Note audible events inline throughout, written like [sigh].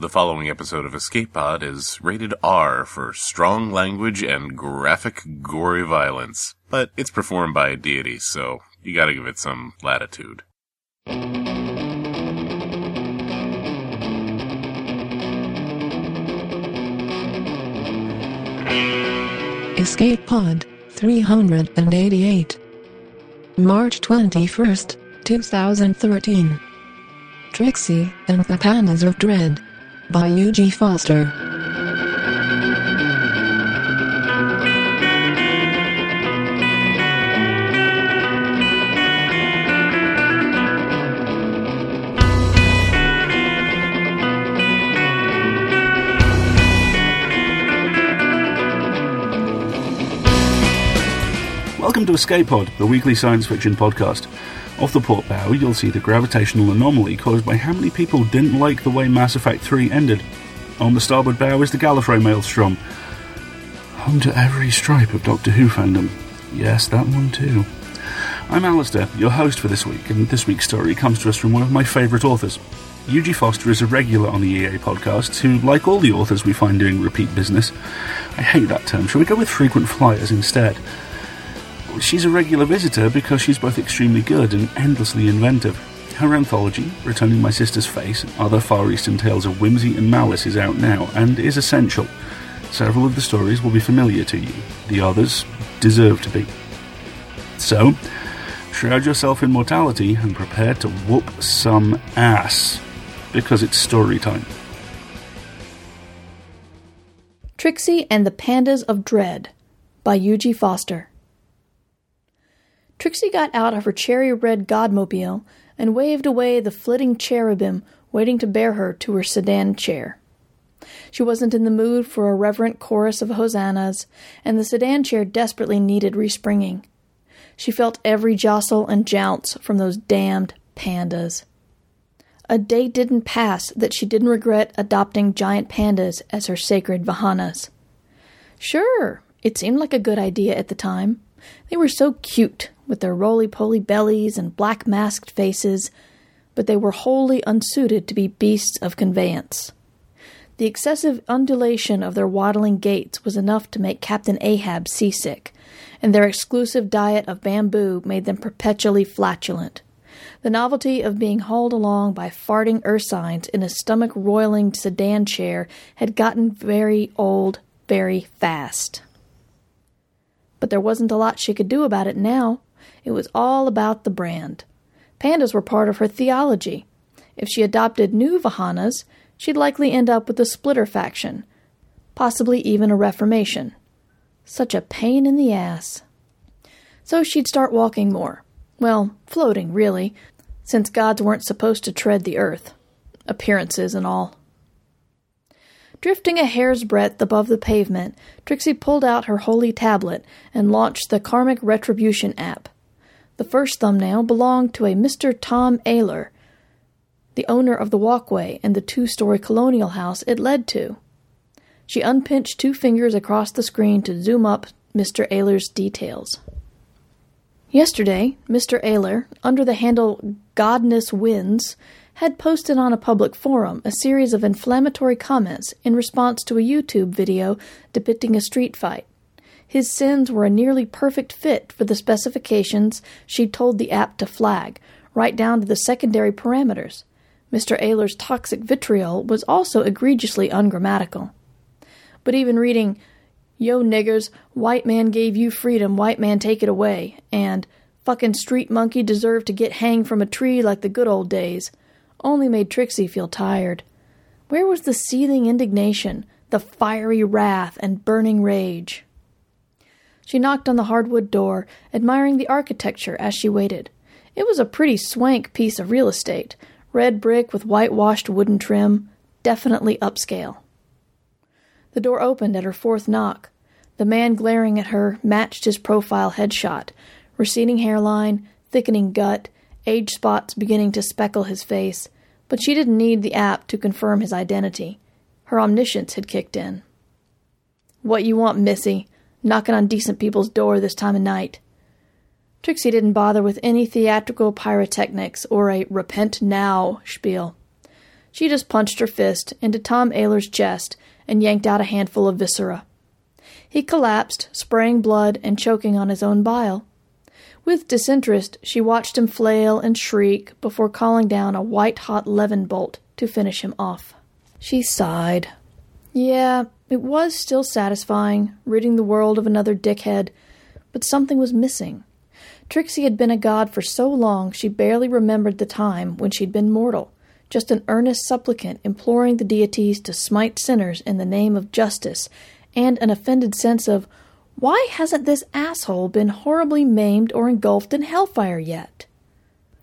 The following episode of Escape Pod is rated R for strong language and graphic, gory violence, but it's performed by a deity, so you gotta give it some latitude. Escape Pod 388. March 21st, 2013. Trixie and the Pandas of Dread by Eugie Foster. Welcome to Escape Pod, the weekly science fiction podcast. Off the port bow, you'll see the gravitational anomaly caused by how many people didn't like the way Mass Effect 3 ended. On the starboard bow is the Gallifrey Maelstrom. Home to every stripe of Doctor Who fandom. Yes, that one too. I'm Alasdair, your host for this week, and this week's story comes to us from one of my favourite authors. Eugie Foster is a regular on the EA podcast who, like all the authors we find doing repeat business, I hate that term, shall we go with frequent flyers instead? She's a regular visitor because she's both extremely good and endlessly inventive. Her anthology, Returning My Sister's Face, and Other Far Eastern Tales of Whimsy and Malice, is out now and is essential. Several of the stories will be familiar to you, the others deserve to be. So, shroud yourself in mortality and prepare to whoop some ass, because it's story time. Trixie and the Pandas of Dread by Eugie Foster. Trixie got out of her cherry red godmobile and waved away the flitting cherubim waiting to bear her to her sedan chair. She wasn't in the mood for a reverent chorus of hosannas, and the sedan chair desperately needed respringing. She felt every jostle and jounce from those damned pandas. A day didn't pass that she didn't regret adopting giant pandas as her sacred vahanas. Sure, it seemed like a good idea at the time. They were so cute, with their roly poly bellies and black masked faces, but they were wholly unsuited to be beasts of conveyance. The excessive undulation of their waddling gaits was enough to make Captain Ahab seasick, and their exclusive diet of bamboo made them perpetually flatulent. The novelty of being hauled along by farting ursines in a stomach roiling sedan chair had gotten very old very fast. But there wasn't a lot she could do about it now. It was all about the brand. Pandas were part of her theology. If she adopted new Vahanas, she'd likely end up with the splitter faction, possibly even a reformation. Such a pain in the ass. So she'd start walking more. Well, floating, really, since gods weren't supposed to tread the earth. Appearances and all. Drifting a hair's breadth above the pavement, Trixie pulled out her holy tablet and launched the Karmic Retribution app. The first thumbnail belonged to a Mr. Tom Ayler, the owner of the walkway and the two story colonial house it led to. She unpinched two fingers across the screen to zoom up Mr. Ayler's details. Yesterday, Mr. Ayler, under the handle Godness Wins, had posted on a public forum a series of inflammatory comments in response to a YouTube video depicting a street fight. His sins were a nearly perfect fit for the specifications she'd told the app to flag, right down to the secondary parameters. Mr. Ayler's toxic vitriol was also egregiously ungrammatical. But even reading, Yo niggers, white man gave you freedom, white man take it away, and fucking street monkey deserved to get hanged from a tree like the good old days only made Trixie feel tired. Where was the seething indignation, the fiery wrath, and burning rage? She knocked on the hardwood door, admiring the architecture as she waited. It was a pretty swank piece of real estate, red brick with whitewashed wooden trim, definitely upscale. The door opened at her fourth knock. The man glaring at her matched his profile headshot receding hairline, thickening gut, age spots beginning to speckle his face, but she didn't need the app to confirm his identity. Her omniscience had kicked in. What you want, missy? Knocking on decent people's door this time of night. Trixie didn't bother with any theatrical pyrotechnics or a repent now spiel. she just punched her fist into Tom Ayler's chest and yanked out a handful of viscera. He collapsed, spraying blood and choking on his own bile. With disinterest, she watched him flail and shriek before calling down a white hot levin bolt to finish him off. She sighed. Yeah, it was still satisfying, ridding the world of another dickhead, but something was missing. Trixie had been a god for so long she barely remembered the time when she'd been mortal, just an earnest supplicant imploring the deities to smite sinners in the name of justice, and an offended sense of, why hasn't this asshole been horribly maimed or engulfed in hellfire yet?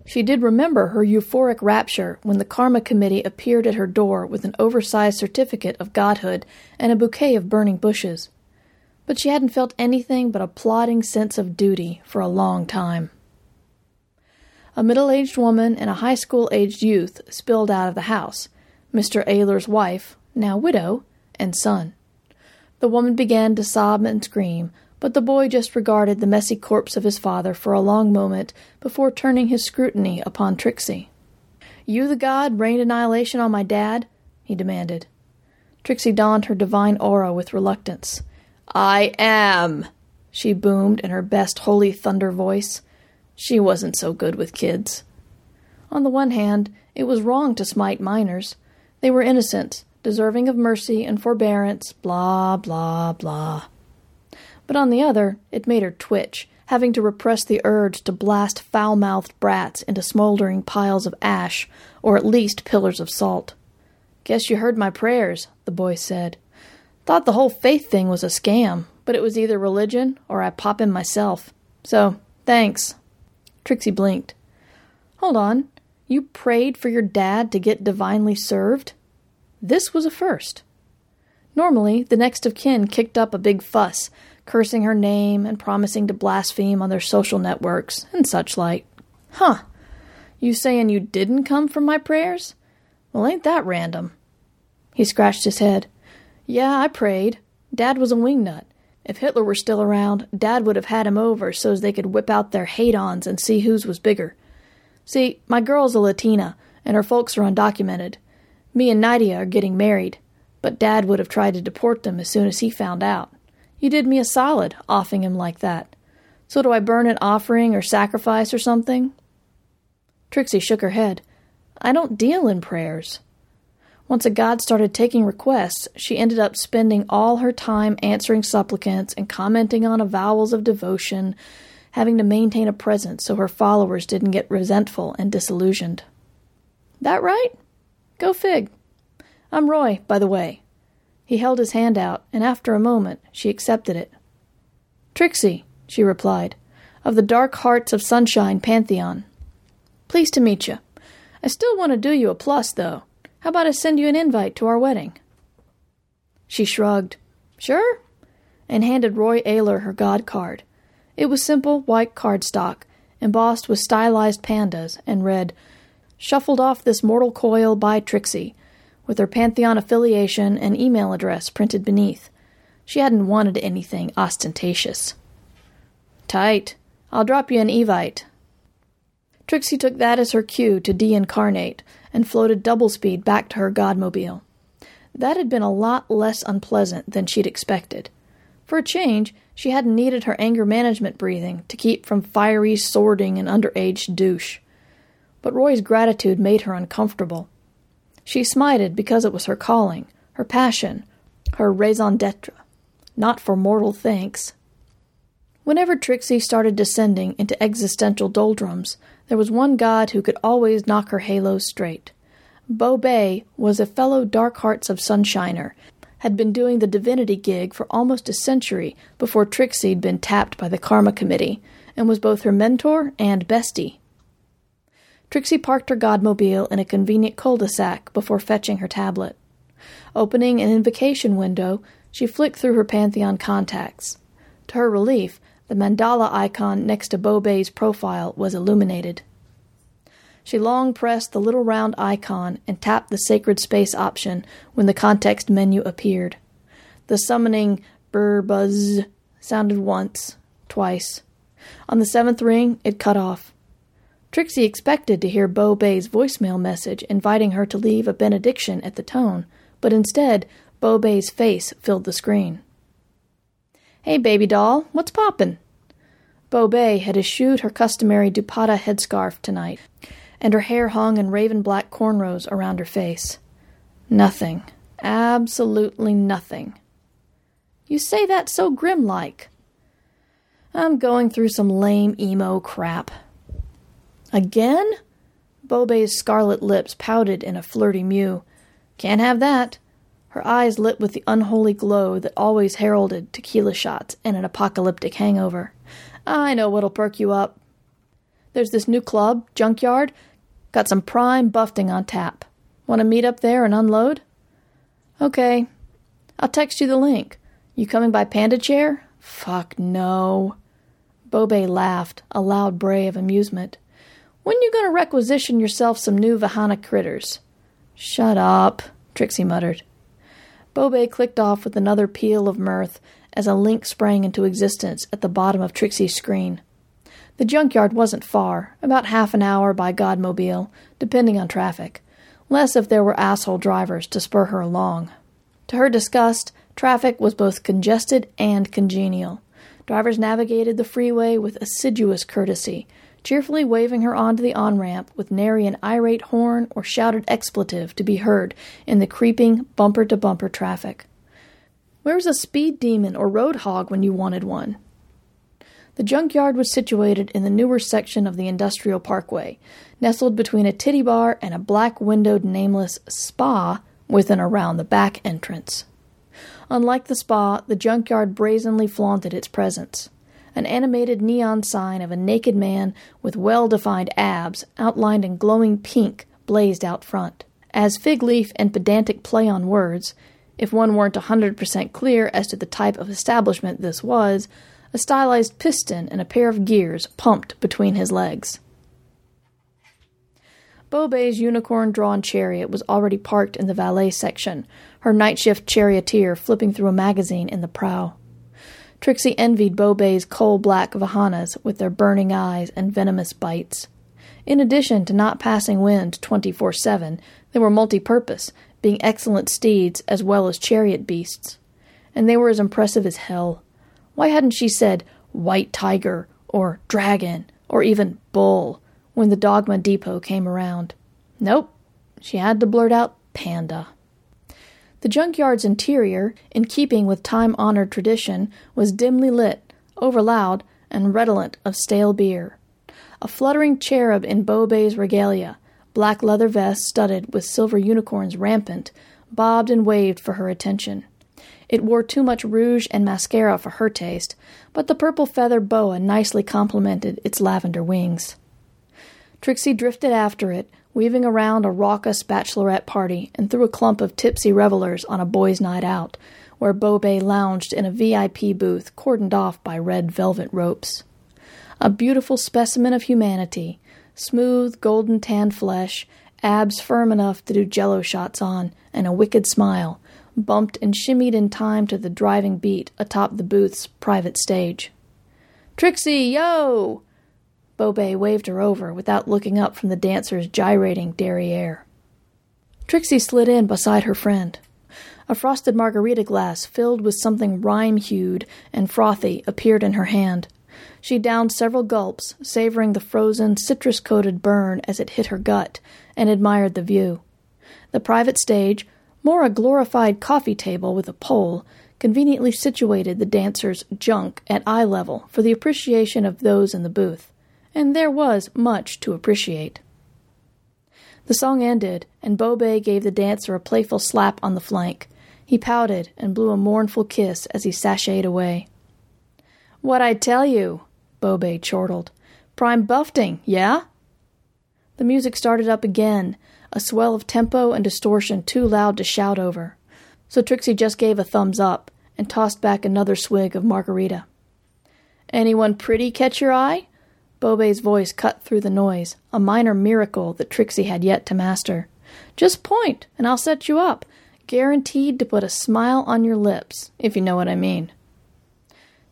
She did remember her euphoric rapture when the Karma Committee appeared at her door with an oversized certificate of godhood and a bouquet of burning bushes. But she hadn't felt anything but a plodding sense of duty for a long time. A middle aged woman and a high school aged youth spilled out of the house Mr. Ayler's wife, now widow, and son. The woman began to sob and scream, but the boy just regarded the messy corpse of his father for a long moment before turning his scrutiny upon Trixie. You, the god, rained annihilation on my dad? he demanded. Trixie donned her divine aura with reluctance. I am, she boomed in her best holy thunder voice. She wasn't so good with kids. On the one hand, it was wrong to smite minors. They were innocent, deserving of mercy and forbearance, blah, blah, blah but on the other, it made her twitch, having to repress the urge to blast foul mouthed brats into smoldering piles of ash, or at least pillars of salt. Guess you heard my prayers, the boy said. Thought the whole faith thing was a scam, but it was either religion or I pop in myself. So, thanks. Trixie blinked. Hold on. You prayed for your dad to get divinely served? This was a first. Normally, the next of kin kicked up a big fuss, cursing her name and promising to blaspheme on their social networks and such like. Huh. You sayin' you didn't come from my prayers? Well, ain't that random? He scratched his head. Yeah, I prayed. Dad was a wingnut. If Hitler were still around, Dad would have had him over so's they could whip out their hate ons and see whose was bigger. See, my girl's a Latina, and her folks are undocumented. Me and Nydia are getting married, but Dad would have tried to deport them as soon as he found out. You did me a solid, offing him like that. So do I burn an offering or sacrifice or something? Trixie shook her head. I don't deal in prayers. Once a god started taking requests, she ended up spending all her time answering supplicants and commenting on avowals of devotion, having to maintain a presence so her followers didn't get resentful and disillusioned. That right? Go fig. I'm Roy, by the way. He held his hand out, and after a moment she accepted it. Trixie, she replied, of the Dark Hearts of Sunshine Pantheon. Pleased to meet you. I still want to do you a plus, though. How about I send you an invite to our wedding? She shrugged. Sure? And handed Roy Ayler her god card. It was simple white cardstock, embossed with stylized pandas, and read, Shuffled off this mortal coil by Trixie, with her Pantheon affiliation and email address printed beneath. She hadn't wanted anything ostentatious. Tight. I'll drop you an evite. Trixie took that as her cue to deincarnate and floated double speed back to her godmobile. That had been a lot less unpleasant than she'd expected. For a change, she hadn't needed her anger management breathing to keep from fiery, swording, an underage douche. But Roy's gratitude made her uncomfortable. She smited because it was her calling, her passion, her raison d'etre, not for mortal thanks. Whenever Trixie started descending into existential doldrums, there was one god who could always knock her halo straight. Bo Bay was a fellow Dark Hearts of Sunshiner, had been doing the divinity gig for almost a century before Trixie'd been tapped by the Karma Committee, and was both her mentor and bestie. Trixie parked her godmobile in a convenient cul de sac before fetching her tablet. Opening an invocation window, she flicked through her Pantheon contacts. To her relief, the mandala icon next to Bo Bay's profile was illuminated. She long pressed the little round icon and tapped the sacred space option when the context menu appeared. The summoning brr buzz sounded once, twice. On the seventh ring, it cut off. Trixie expected to hear Bo Bay's voicemail message inviting her to leave a benediction at the tone, but instead, Bo Bay's face filled the screen. Hey, baby doll, what's poppin'? Bo Bay had eschewed her customary dupatta headscarf tonight, and her hair hung in raven black cornrows around her face. Nothing. Absolutely nothing. You say that so grim like. I'm going through some lame emo crap. Again? Bo Bay's scarlet lips pouted in a flirty mew. Can't have that. Her eyes lit with the unholy glow that always heralded tequila shots and an apocalyptic hangover. I know what'll perk you up. There's this new club, Junkyard. Got some prime buffing on tap. Want to meet up there and unload? Okay. I'll text you the link. You coming by Panda Chair? Fuck no. Bo Bay laughed, a loud bray of amusement. When you gonna requisition yourself some new Vahana critters? Shut up, Trixie muttered. Bo Bay clicked off with another peal of mirth as a link sprang into existence at the bottom of Trixie's screen. The junkyard wasn't far, about half an hour by Godmobile, depending on traffic, less if there were asshole drivers to spur her along. To her disgust, traffic was both congested and congenial. Drivers navigated the freeway with assiduous courtesy, cheerfully waving her onto the on ramp with nary an irate horn or shouted expletive to be heard in the creeping bumper to bumper traffic. Where was a speed demon or road hog when you wanted one? The junkyard was situated in the newer section of the Industrial Parkway, nestled between a titty bar and a black windowed nameless spa with and around the back entrance. Unlike the spa, the junkyard brazenly flaunted its presence an animated neon sign of a naked man with well defined abs outlined in glowing pink blazed out front. As fig leaf and pedantic play on words, if one weren't a 100% clear as to the type of establishment this was, a stylized piston and a pair of gears pumped between his legs. Bo Bay's unicorn drawn chariot was already parked in the valet section, her night shift charioteer flipping through a magazine in the prow. Trixie envied Bo Bay's coal black Vahanas with their burning eyes and venomous bites. In addition to not passing wind 24 7, they were multi purpose, being excellent steeds as well as chariot beasts. And they were as impressive as hell. Why hadn't she said white tiger, or dragon, or even bull when the Dogma Depot came around? Nope, she had to blurt out panda. The junkyard's interior, in keeping with time honored tradition, was dimly lit, overloud, and redolent of stale beer. A fluttering cherub in Bo Bay's regalia, black leather vest studded with silver unicorns rampant, bobbed and waved for her attention. It wore too much rouge and mascara for her taste, but the purple feather boa nicely complemented its lavender wings. Trixie drifted after it, weaving around a raucous bachelorette party and through a clump of tipsy revelers on a boys' night out, where Bo Bay lounged in a VIP booth cordoned off by red velvet ropes. A beautiful specimen of humanity, smooth, golden tanned flesh, abs firm enough to do jello shots on, and a wicked smile, bumped and shimmied in time to the driving beat atop the booth's private stage. Trixie, yo! Bo waved her over without looking up from the dancer's gyrating derriere. Trixie slid in beside her friend. A frosted margarita glass filled with something rime hued and frothy appeared in her hand. She downed several gulps, savoring the frozen, citrus coated burn as it hit her gut, and admired the view. The private stage, more a glorified coffee table with a pole, conveniently situated the dancer's junk at eye level for the appreciation of those in the booth and there was much to appreciate. The song ended, and Bo Bay gave the dancer a playful slap on the flank. He pouted and blew a mournful kiss as he sashayed away. What I tell you, Bo Bay chortled. Prime buffing, yeah? The music started up again, a swell of tempo and distortion too loud to shout over. So Trixie just gave a thumbs up and tossed back another swig of margarita. Anyone pretty catch your eye? Bo Bay's voice cut through the noise, a minor miracle that Trixie had yet to master. Just point, and I'll set you up, guaranteed to put a smile on your lips, if you know what I mean.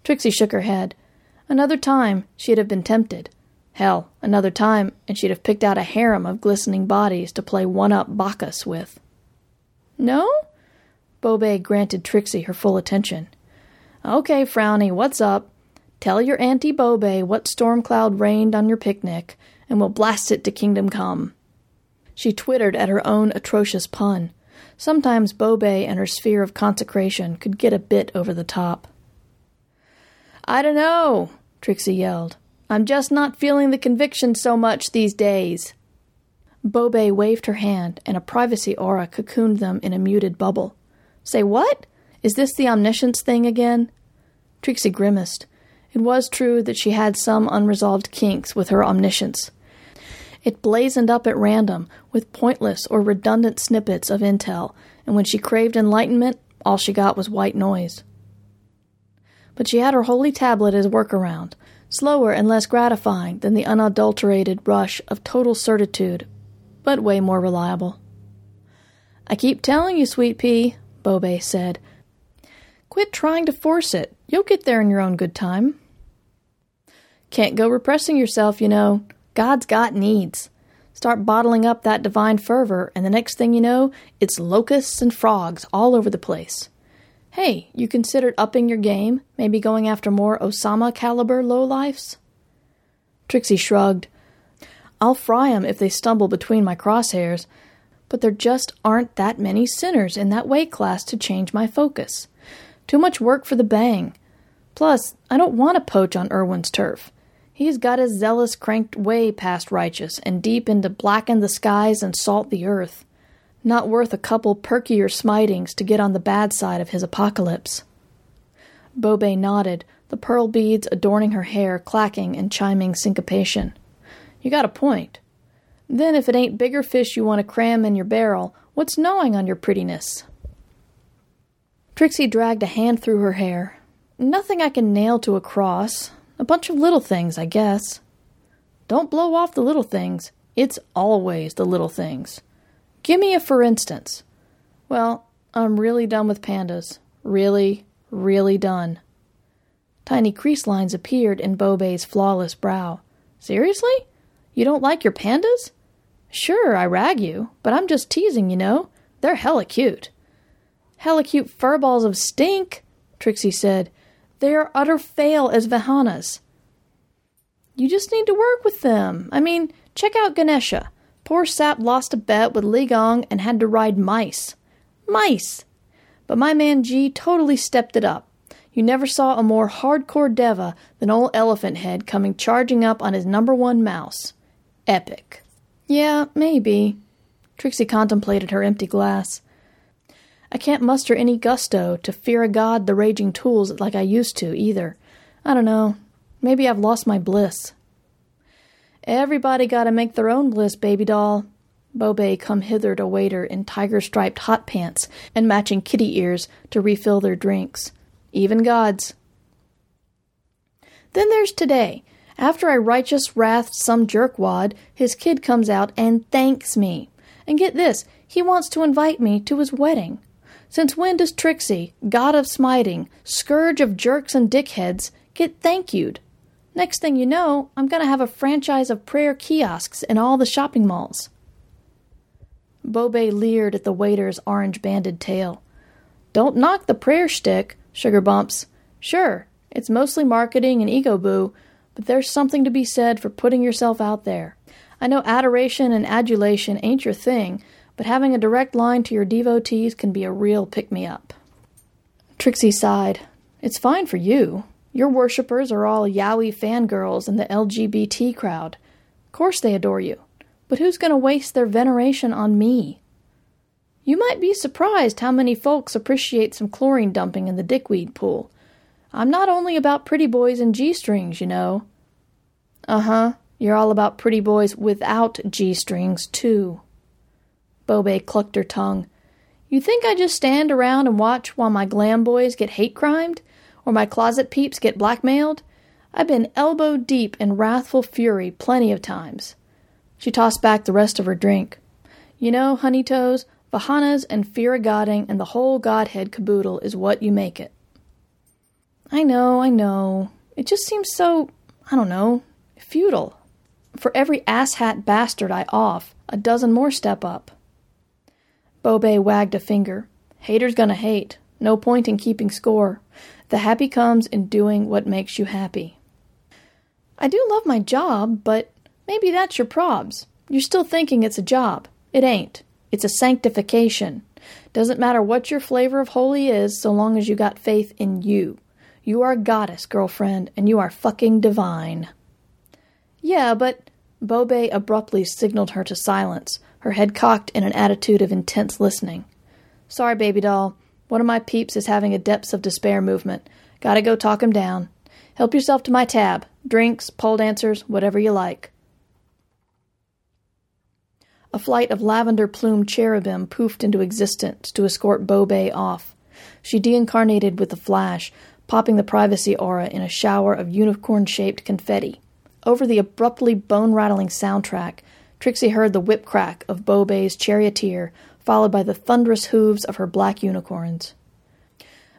Trixie shook her head. Another time she'd have been tempted. Hell, another time, and she'd have picked out a harem of glistening bodies to play one up Bacchus with. No? Bobbe granted Trixie her full attention. Okay, Frowny, what's up? Tell your Auntie Bobbe what storm cloud rained on your picnic, and we'll blast it to kingdom come. She twittered at her own atrocious pun. Sometimes Bobbe and her sphere of consecration could get a bit over the top. I don't know, Trixie yelled. I'm just not feeling the conviction so much these days. Bobbe waved her hand, and a privacy aura cocooned them in a muted bubble. Say what? Is this the omniscience thing again? Trixie grimaced. It was true that she had some unresolved kinks with her omniscience. It blazoned up at random with pointless or redundant snippets of intel, and when she craved enlightenment, all she got was white noise. But she had her holy tablet as workaround, slower and less gratifying than the unadulterated rush of total certitude, but way more reliable. I keep telling you, Sweet Pea, Bobbe said. Quit trying to force it. You'll get there in your own good time. Can't go repressing yourself, you know. God's got needs. Start bottling up that divine fervor, and the next thing you know, it's locusts and frogs all over the place. Hey, you considered upping your game? Maybe going after more Osama caliber lowlifes? Trixie shrugged. I'll fry 'em if they stumble between my crosshairs, but there just aren't that many sinners in that weight class to change my focus. Too much work for the bang. Plus, I don't want to poach on Irwin's turf. He's got his zealous cranked way past righteous and deep into blacken the skies and salt the earth not worth a couple perkier smitings to get on the bad side of his apocalypse. Bobbe nodded, the pearl beads adorning her hair clacking and chiming syncopation. You got a point. Then, if it ain't bigger fish you want to cram in your barrel, what's gnawing on your prettiness? Trixie dragged a hand through her hair. Nothing I can nail to a cross. A bunch of little things, I guess. Don't blow off the little things. It's always the little things. Give me a for instance. Well, I'm really done with pandas. Really, really done. Tiny crease lines appeared in Bobbe's flawless brow. Seriously? You don't like your pandas? Sure, I rag you, but I'm just teasing, you know. They're hella cute. Hella cute furballs of stink, Trixie said. They are utter fail as Vahanas. You just need to work with them. I mean, check out Ganesha. Poor sap lost a bet with Li Gong and had to ride mice. Mice! But my man G totally stepped it up. You never saw a more hardcore deva than old Elephant Head coming charging up on his number one mouse. Epic. Yeah, maybe. Trixie contemplated her empty glass. I can't muster any gusto to fear a god the raging tools like I used to, either. I don't know. Maybe I've lost my bliss. Everybody gotta make their own bliss, baby doll. Bobbe come hither to waiter in tiger striped hot pants and matching kitty ears to refill their drinks. Even gods. Then there's today. After I righteous wrath some jerkwad, his kid comes out and thanks me. And get this, he wants to invite me to his wedding. Since when does Trixie, god of smiting, scourge of jerks and dickheads, get thank you'd? Next thing you know, I'm going to have a franchise of prayer kiosks in all the shopping malls. Bobbe leered at the waiter's orange banded tail. Don't knock the prayer shtick, Sugar Bumps. Sure, it's mostly marketing and ego boo, but there's something to be said for putting yourself out there. I know adoration and adulation ain't your thing, but having a direct line to your devotees can be a real pick me up. Trixie sighed. It's fine for you. Your worshippers are all yaoi fangirls in the LGBT crowd. Of course they adore you. But who's going to waste their veneration on me? You might be surprised how many folks appreciate some chlorine dumping in the dickweed pool. I'm not only about pretty boys and G strings, you know. Uh huh. You're all about pretty boys without G strings, too. Bobbe clucked her tongue. You think I just stand around and watch while my glam boys get hate crimed? or my closet peeps get blackmailed, I've been elbow deep in wrathful fury plenty of times. She tossed back the rest of her drink. You know, honey toes, Vahanas and fear of godding and the whole godhead caboodle is what you make it. I know, I know. It just seems so, I don't know, futile. For every asshat bastard I off, a dozen more step up. Bobay wagged a finger. Haters gonna hate. No point in keeping score. The happy comes in doing what makes you happy. I do love my job, but maybe that's your probs. You're still thinking it's a job. It ain't. It's a sanctification. Doesn't matter what your flavor of holy is, so long as you got faith in you. You are a goddess, girlfriend, and you are fucking divine. Yeah, but. Bobay abruptly signaled her to silence, her head cocked in an attitude of intense listening. Sorry, baby doll. One of my peeps is having a depths of despair movement. Gotta go talk him down. Help yourself to my tab. Drinks, pole dancers, whatever you like. A flight of lavender plumed cherubim poofed into existence to escort Bobay off. She deincarnated with a flash, popping the privacy aura in a shower of unicorn shaped confetti. Over the abruptly bone rattling soundtrack, Trixie heard the whip crack of Bobay's charioteer, followed by the thunderous hooves of her black unicorns.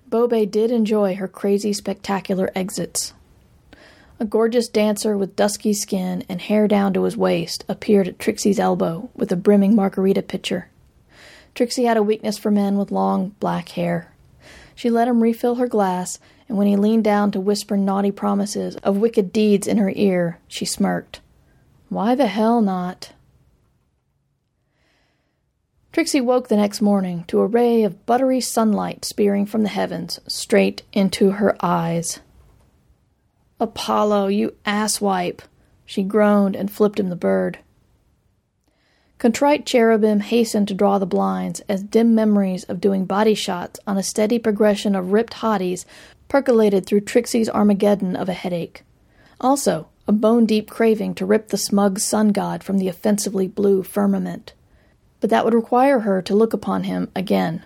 Bobay did enjoy her crazy, spectacular exits. A gorgeous dancer with dusky skin and hair down to his waist appeared at Trixie's elbow with a brimming margarita pitcher. Trixie had a weakness for men with long black hair. She let him refill her glass, and when he leaned down to whisper naughty promises of wicked deeds in her ear, she smirked. Why the hell not? Trixie woke the next morning to a ray of buttery sunlight spearing from the heavens straight into her eyes. Apollo, you asswipe! She groaned and flipped him the bird. Contrite cherubim hastened to draw the blinds as dim memories of doing body shots on a steady progression of ripped hotties percolated through Trixie's Armageddon of a headache. Also, a bone deep craving to rip the smug sun god from the offensively blue firmament. But that would require her to look upon him again.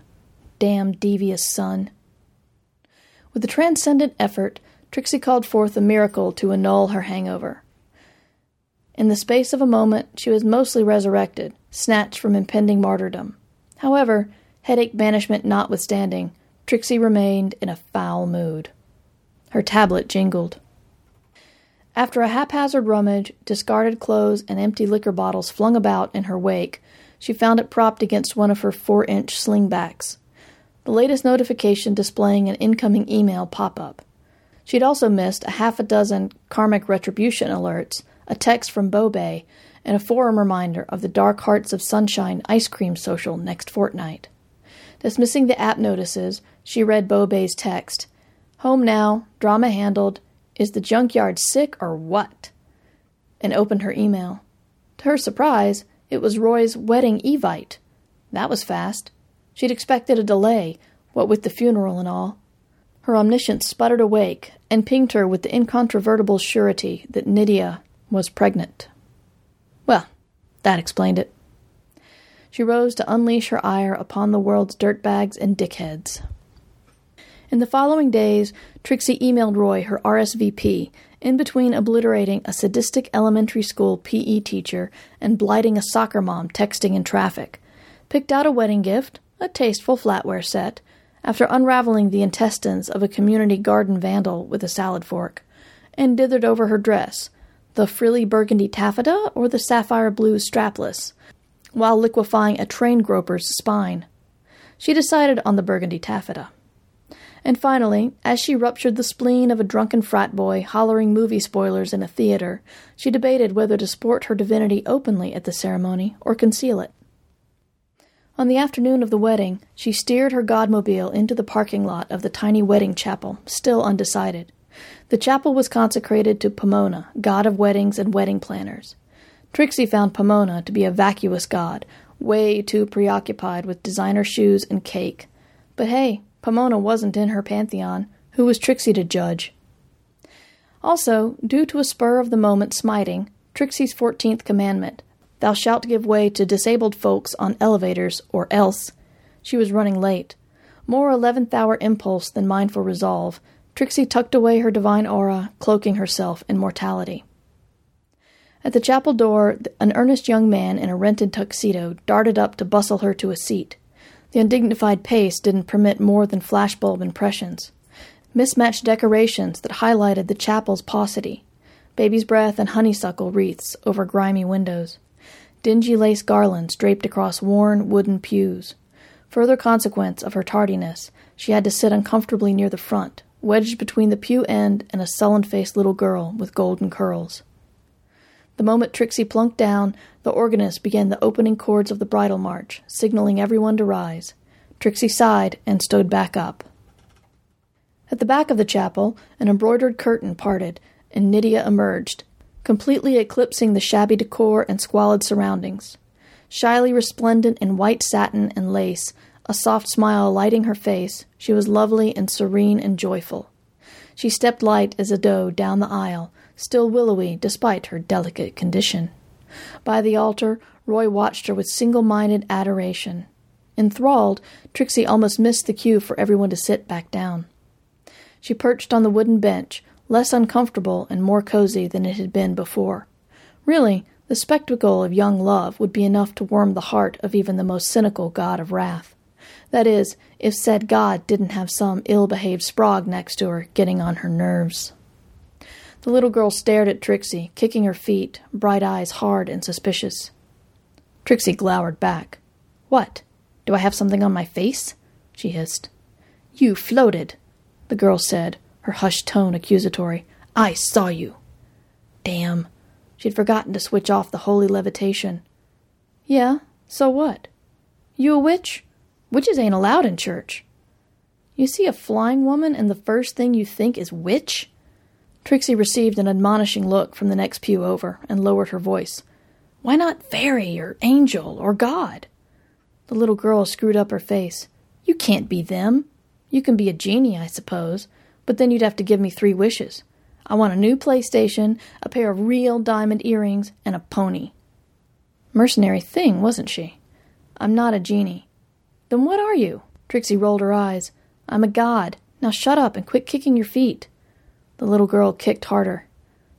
Damn devious sun. With a transcendent effort, Trixie called forth a miracle to annul her hangover. In the space of a moment, she was mostly resurrected, snatched from impending martyrdom. However, headache banishment notwithstanding, Trixie remained in a foul mood. Her tablet jingled. After a haphazard rummage, discarded clothes and empty liquor bottles flung about in her wake, she found it propped against one of her four inch slingbacks. The latest notification displaying an incoming email pop up. She'd also missed a half a dozen karmic retribution alerts, a text from Bobay, and a forum reminder of the Dark Hearts of Sunshine ice cream social next fortnight. Dismissing the app notices, she read Bobay's text Home now, drama handled. Is the junkyard sick or what? And opened her email. To her surprise, it was Roy's wedding evite. That was fast. She'd expected a delay, what with the funeral and all. Her omniscience sputtered awake and pinged her with the incontrovertible surety that Nydia was pregnant. Well, that explained it. She rose to unleash her ire upon the world's dirtbags and dickheads. In the following days, Trixie emailed Roy her RSVP, in between obliterating a sadistic elementary school PE teacher and blighting a soccer mom texting in traffic, picked out a wedding gift, a tasteful flatware set, after unraveling the intestines of a community garden vandal with a salad fork, and dithered over her dress, the frilly burgundy taffeta or the sapphire blue strapless, while liquefying a train groper's spine. She decided on the burgundy taffeta. And finally, as she ruptured the spleen of a drunken frat boy hollering movie spoilers in a theater, she debated whether to sport her divinity openly at the ceremony or conceal it. On the afternoon of the wedding, she steered her godmobile into the parking lot of the tiny wedding chapel, still undecided. The chapel was consecrated to Pomona, god of weddings and wedding planners. Trixie found Pomona to be a vacuous god, way too preoccupied with designer shoes and cake. But hey, Pomona wasn't in her pantheon. Who was Trixie to judge? Also, due to a spur of the moment smiting, Trixie's fourteenth commandment, Thou shalt give way to disabled folks on elevators, or else. She was running late. More eleventh hour impulse than mindful resolve, Trixie tucked away her divine aura, cloaking herself in mortality. At the chapel door, an earnest young man in a rented tuxedo darted up to bustle her to a seat. The undignified pace didn't permit more than flashbulb impressions. Mismatched decorations that highlighted the chapel's paucity. baby's breath and honeysuckle wreaths over grimy windows, dingy lace garlands draped across worn wooden pews. Further consequence of her tardiness, she had to sit uncomfortably near the front, wedged between the pew end and a sullen faced little girl with golden curls. The moment Trixie plunked down, the organist began the opening chords of the bridal march, signaling everyone to rise. Trixie sighed and stood back up. At the back of the chapel, an embroidered curtain parted, and Nydia emerged, completely eclipsing the shabby decor and squalid surroundings. Shyly resplendent in white satin and lace, a soft smile lighting her face, she was lovely and serene and joyful. She stepped light as a doe down the aisle, still willowy despite her delicate condition. By the altar, Roy watched her with single minded adoration. Enthralled, Trixie almost missed the cue for everyone to sit back down. She perched on the wooden bench, less uncomfortable and more cozy than it had been before. Really, the spectacle of young love would be enough to warm the heart of even the most cynical god of wrath. That is, if said god didn't have some ill behaved sprog next to her getting on her nerves. The little girl stared at Trixie, kicking her feet, bright eyes hard and suspicious. Trixie glowered back. What? Do I have something on my face? she hissed. You floated, the girl said, her hushed tone accusatory. I saw you. Damn. She'd forgotten to switch off the holy levitation. Yeah, so what? You a witch? Witches ain't allowed in church. You see a flying woman, and the first thing you think is witch? Trixie received an admonishing look from the next pew over and lowered her voice. Why not fairy or angel or God? The little girl screwed up her face. You can't be them. You can be a genie, I suppose, but then you'd have to give me three wishes. I want a new PlayStation, a pair of real diamond earrings, and a pony. Mercenary thing, wasn't she? I'm not a genie. Then what are you? Trixie rolled her eyes. I'm a god. Now shut up and quit kicking your feet. The little girl kicked harder.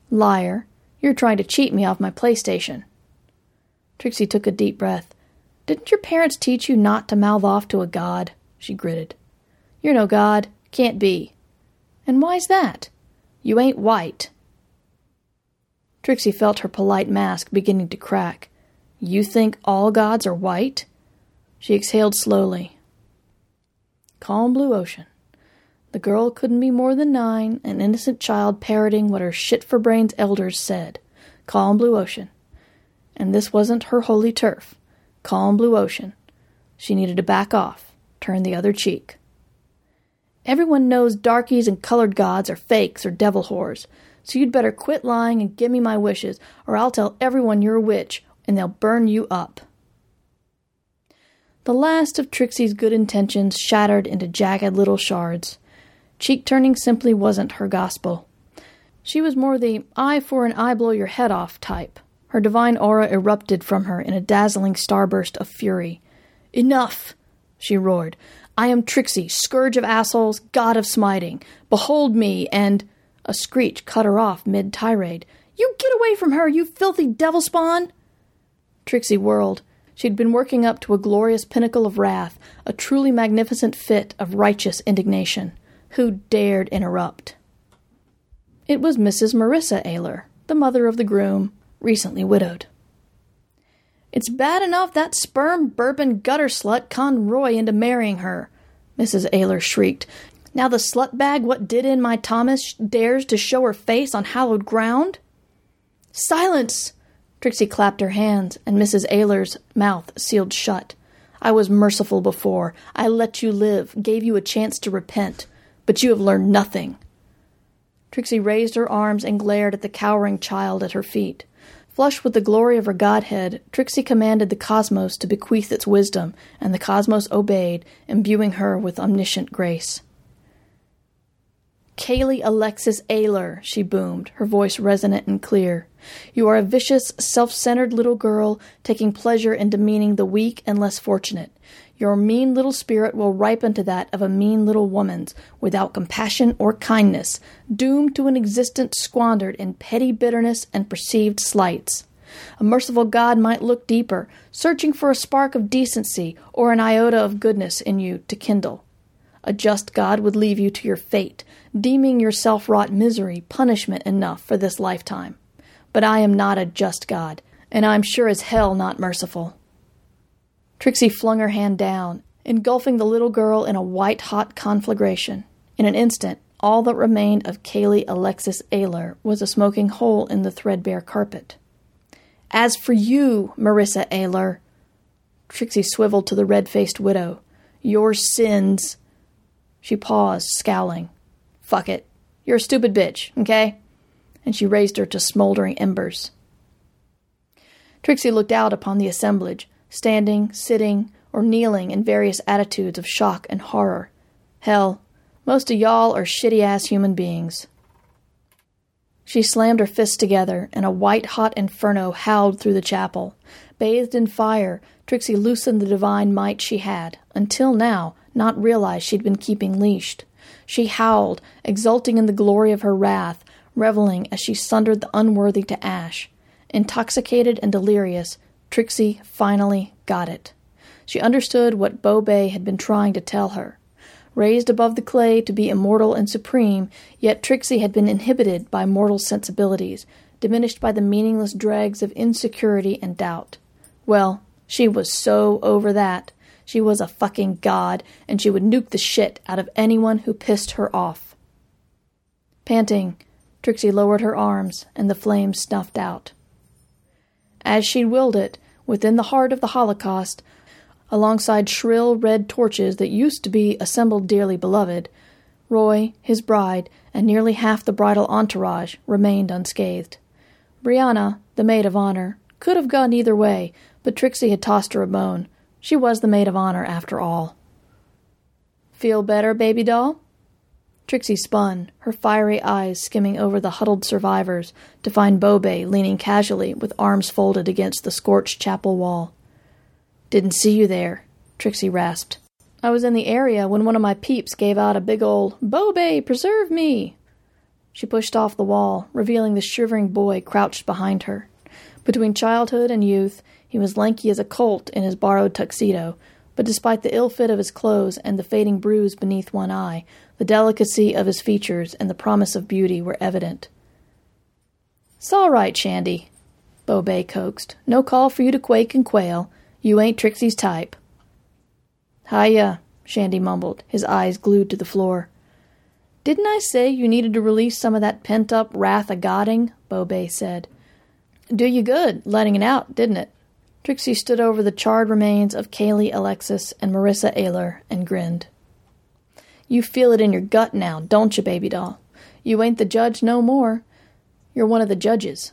Liar. You're trying to cheat me off my PlayStation. Trixie took a deep breath. Didn't your parents teach you not to mouth off to a god? She gritted. You're no god. Can't be. And why's that? You ain't white. Trixie felt her polite mask beginning to crack. You think all gods are white? She exhaled slowly. Calm blue ocean. The girl couldn't be more than nine, an innocent child parroting what her shit for brains elders said. Calm blue ocean. And this wasn't her holy turf. Calm blue ocean. She needed to back off, turn the other cheek. Everyone knows darkies and colored gods are fakes or devil whores, so you'd better quit lying and give me my wishes, or I'll tell everyone you're a witch, and they'll burn you up. The last of Trixie's good intentions shattered into jagged little shards. Cheek turning simply wasn't her gospel. She was more the eye for an eye blow your head off type. Her divine aura erupted from her in a dazzling starburst of fury. Enough! she roared. I am Trixie, scourge of assholes, god of smiting. Behold me, and. A screech cut her off mid tirade. You get away from her, you filthy devil spawn! Trixie whirled. She'd been working up to a glorious pinnacle of wrath, a truly magnificent fit of righteous indignation. Who dared interrupt? It was Mrs. Marissa Ayler, the mother of the groom, recently widowed. It's bad enough that sperm bourbon gutter slut conned Roy into marrying her, Mrs. Ayler shrieked. Now the slut bag what did in my Thomas dares to show her face on hallowed ground? Silence! Trixie clapped her hands, and Mrs. Ayler's mouth sealed shut. I was merciful before. I let you live, gave you a chance to repent but you have learned nothing. Trixie raised her arms and glared at the cowering child at her feet. Flushed with the glory of her godhead, Trixie commanded the cosmos to bequeath its wisdom, and the cosmos obeyed, imbuing her with omniscient grace. Kaylee Alexis Ayler, she boomed, her voice resonant and clear. You are a vicious, self centered little girl, taking pleasure in demeaning the weak and less fortunate. Your mean little spirit will ripen to that of a mean little woman's, without compassion or kindness, doomed to an existence squandered in petty bitterness and perceived slights. A merciful God might look deeper, searching for a spark of decency or an iota of goodness in you to kindle. A just God would leave you to your fate, deeming your self wrought misery punishment enough for this lifetime. But I am not a just God, and I'm sure as hell not merciful. Trixie flung her hand down, engulfing the little girl in a white hot conflagration. In an instant, all that remained of Kaylee Alexis Ayler was a smoking hole in the threadbare carpet. As for you, Marissa Ayler, Trixie swiveled to the red faced widow, your sins. She paused, scowling. Fuck it. You're a stupid bitch, okay? And she razed her to smoldering embers. Trixie looked out upon the assemblage, standing, sitting, or kneeling in various attitudes of shock and horror. Hell, most of y'all are shitty ass human beings. She slammed her fists together, and a white hot inferno howled through the chapel. Bathed in fire, Trixie loosened the divine might she had, until now not realized she'd been keeping leashed. She howled, exulting in the glory of her wrath, reveling as she sundered the unworthy to ash. Intoxicated and delirious, Trixie finally got it. She understood what Bo Bay had been trying to tell her. Raised above the clay to be immortal and supreme, yet Trixie had been inhibited by mortal sensibilities, diminished by the meaningless dregs of insecurity and doubt. Well, she was so over that. She was a fucking god, and she would nuke the shit out of anyone who pissed her off. Panting, Trixie lowered her arms, and the flames snuffed out. As she'd willed it, within the heart of the Holocaust, alongside shrill red torches that used to be assembled dearly beloved, Roy, his bride, and nearly half the bridal entourage remained unscathed. Brianna, the maid of honor, could have gone either way, but Trixie had tossed her a bone. She was the maid of honor, after all. Feel better, baby doll? Trixie spun, her fiery eyes skimming over the huddled survivors, to find Bobay leaning casually with arms folded against the scorched chapel wall. Didn't see you there, Trixie rasped. I was in the area when one of my peeps gave out a big old, Bobay, preserve me! She pushed off the wall, revealing the shivering boy crouched behind her. Between childhood and youth, he was lanky as a colt in his borrowed tuxedo, but despite the ill fit of his clothes and the fading bruise beneath one eye, the delicacy of his features and the promise of beauty were evident. "'S all right, Shandy,' Bo Bay coaxed. "'No call for you to quake and quail. You ain't Trixie's type.' "'Hiya,' Shandy mumbled, his eyes glued to the floor. "'Didn't I say you needed to release some of that pent-up wrath a godding?' Bo Bay said. "'Do you good, letting it out, didn't it?' Trixie stood over the charred remains of Kaylee Alexis and Marissa Ayler and grinned. You feel it in your gut now, don't you, baby doll? You ain't the judge no more. You're one of the judges.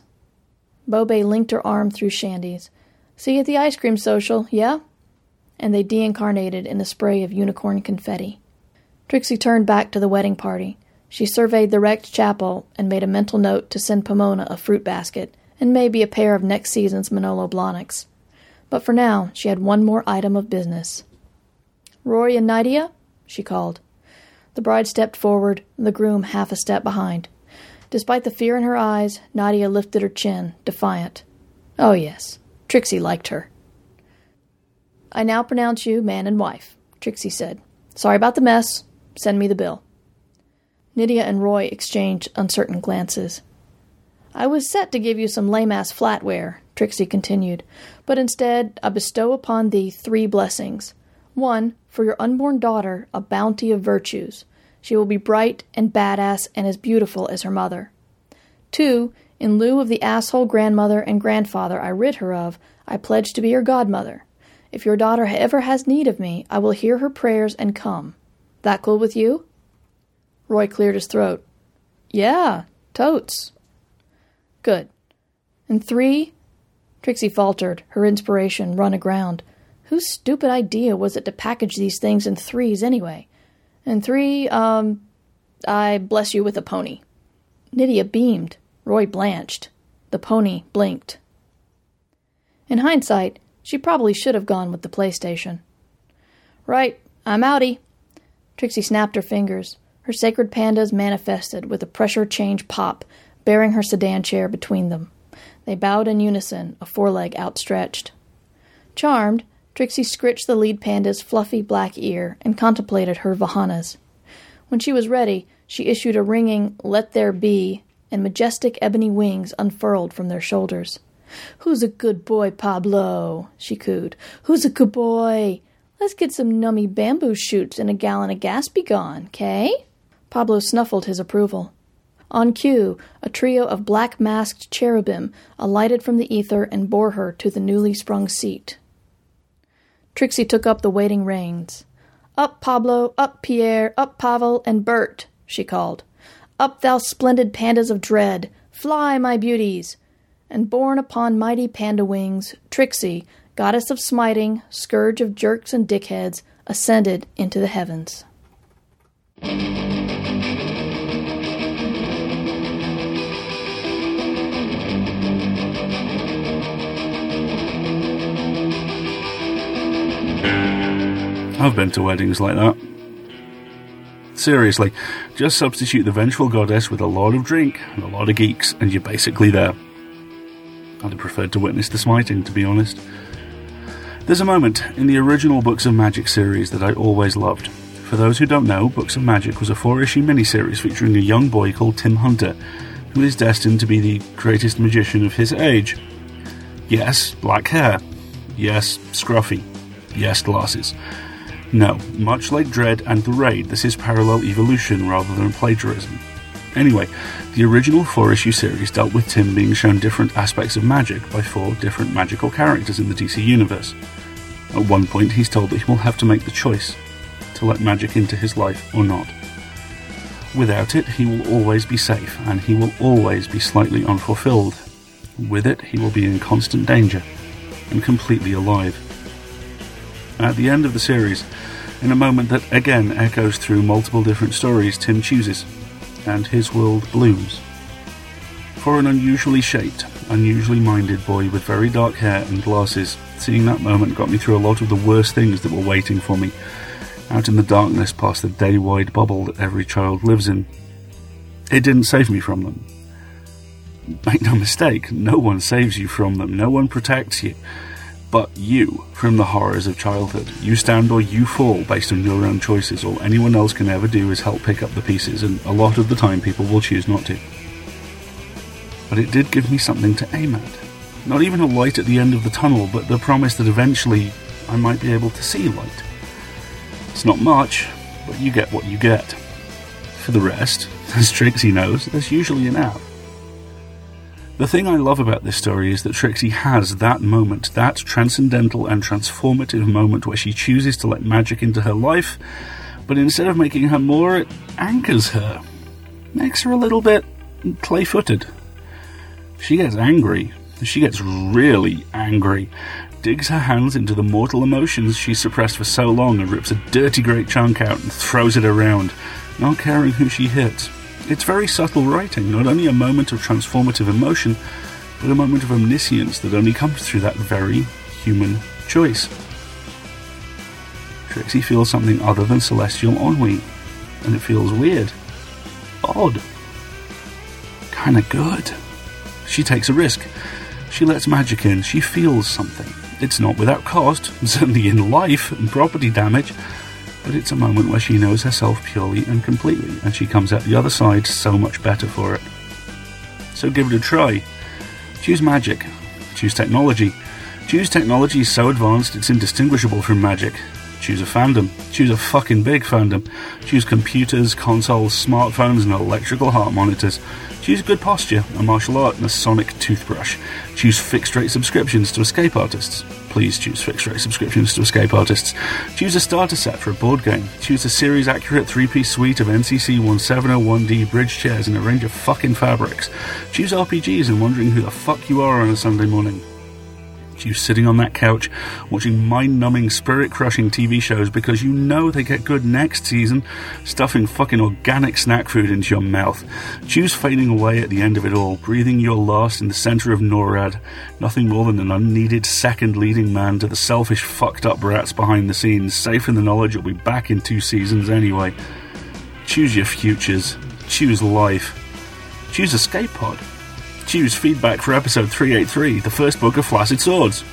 Bobay linked her arm through Shandy's. See you at the ice cream social, yeah? And they deincarnated in a spray of unicorn confetti. Trixie turned back to the wedding party. She surveyed the wrecked chapel and made a mental note to send Pomona a fruit basket and maybe a pair of next season's Manolo Blahniks. But for now, she had one more item of business. Rory and Nydia? she called. The bride stepped forward, the groom half a step behind. Despite the fear in her eyes, Nadia lifted her chin, defiant. Oh, yes, Trixie liked her. I now pronounce you man and wife, Trixie said. Sorry about the mess. Send me the bill. Nydia and Roy exchanged uncertain glances. I was set to give you some lame ass flatware, Trixie continued, but instead I bestow upon thee three blessings. One, for your unborn daughter, a bounty of virtues. She will be bright and badass and as beautiful as her mother. Two, in lieu of the asshole grandmother and grandfather I rid her of, I pledge to be your godmother. If your daughter ever has need of me, I will hear her prayers and come. That cool with you? Roy cleared his throat. Yeah, totes. Good. And three, Trixie faltered, her inspiration run aground. Whose stupid idea was it to package these things in threes anyway? And three, um, I bless you with a pony. Nydia beamed. Roy blanched. The pony blinked. In hindsight, she probably should have gone with the PlayStation. Right, I'm outie. Trixie snapped her fingers. Her sacred pandas manifested with a pressure change pop, bearing her sedan chair between them. They bowed in unison, a foreleg outstretched. Charmed, Trixie scritched the lead panda's fluffy black ear and contemplated her vahanas. When she was ready, she issued a ringing "Let there be," and majestic ebony wings unfurled from their shoulders. Who's a good boy, Pablo? she cooed. Who's a good boy? Let's get some nummy bamboo shoots and a gallon of gas be gone, Kay? Pablo snuffled his approval. On cue, a trio of black masked cherubim alighted from the ether and bore her to the newly sprung seat. Trixie took up the waiting reins. Up, Pablo, up, Pierre, up, Pavel, and Bert, she called. Up, thou splendid pandas of dread! Fly, my beauties! And borne upon mighty panda wings, Trixie, goddess of smiting, scourge of jerks and dickheads, ascended into the heavens. I've been to weddings like that. Seriously, just substitute the vengeful goddess with a lot of drink and a lot of geeks, and you're basically there. I'd have preferred to witness the smiting, to be honest. There's a moment in the original Books of Magic series that I always loved. For those who don't know, Books of Magic was a four issue miniseries featuring a young boy called Tim Hunter, who is destined to be the greatest magician of his age. Yes, black hair. Yes, scruffy. Yes, glasses. No, much like Dredd and The Raid, this is parallel evolution rather than plagiarism. Anyway, the original four issue series dealt with Tim being shown different aspects of magic by four different magical characters in the DC universe. At one point, he's told that he will have to make the choice to let magic into his life or not. Without it, he will always be safe, and he will always be slightly unfulfilled. With it, he will be in constant danger and completely alive. At the end of the series, in a moment that again echoes through multiple different stories, Tim chooses, and his world blooms. For an unusually shaped, unusually minded boy with very dark hair and glasses, seeing that moment got me through a lot of the worst things that were waiting for me, out in the darkness past the day wide bubble that every child lives in. It didn't save me from them. Make no mistake, no one saves you from them, no one protects you but you from the horrors of childhood. You stand or you fall based on your own choices. All anyone else can ever do is help pick up the pieces, and a lot of the time people will choose not to. But it did give me something to aim at. Not even a light at the end of the tunnel, but the promise that eventually I might be able to see light. It's not much, but you get what you get. For the rest, [laughs] as Trixie knows, there's usually an out. The thing I love about this story is that Trixie has that moment, that transcendental and transformative moment where she chooses to let magic into her life, but instead of making her more, it anchors her, makes her a little bit clay footed. She gets angry. She gets really angry, digs her hands into the mortal emotions she suppressed for so long and rips a dirty great chunk out and throws it around, not caring who she hits. It's very subtle writing, not only a moment of transformative emotion, but a moment of omniscience that only comes through that very human choice. Trixie feels something other than celestial ennui, and it feels weird, odd, kinda good. She takes a risk. She lets magic in. She feels something. It's not without cost, [laughs] certainly in life and property damage, but it's a moment where she knows herself purely and completely, and she comes out the other side so much better for it. So give it a try. Choose magic. Choose technology. Choose technology so advanced it's indistinguishable from magic. Choose a fandom. Choose a fucking big fandom. Choose computers, consoles, smartphones, and electrical heart monitors. Choose good posture, a martial art, and a sonic toothbrush. Choose fixed rate subscriptions to escape artists. Please choose fixed rate subscriptions to escape artists. Choose a starter set for a board game. Choose a series accurate three piece suite of NCC 1701D bridge chairs in a range of fucking fabrics. Choose RPGs and wondering who the fuck you are on a Sunday morning you sitting on that couch watching mind numbing, spirit crushing TV shows because you know they get good next season, stuffing fucking organic snack food into your mouth. Choose fading away at the end of it all, breathing your last in the center of NORAD, nothing more than an unneeded second leading man to the selfish, fucked up brats behind the scenes, safe in the knowledge you'll be back in two seasons anyway. Choose your futures. Choose life. Choose Escape Pod. Choose feedback for episode 383, the first book of Flaccid Swords.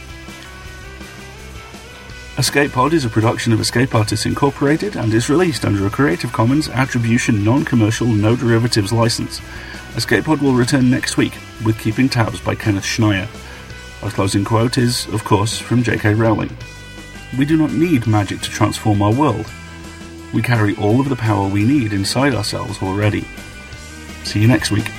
Escape Pod is a production of Escape Artists Incorporated and is released under a Creative Commons Attribution Non Commercial No Derivatives license. Escape Pod will return next week with Keeping Tabs by Kenneth Schneyer. Our closing quote is, of course, from J.K. Rowling. We do not need magic to transform our world. We carry all of the power we need inside ourselves already. See you next week.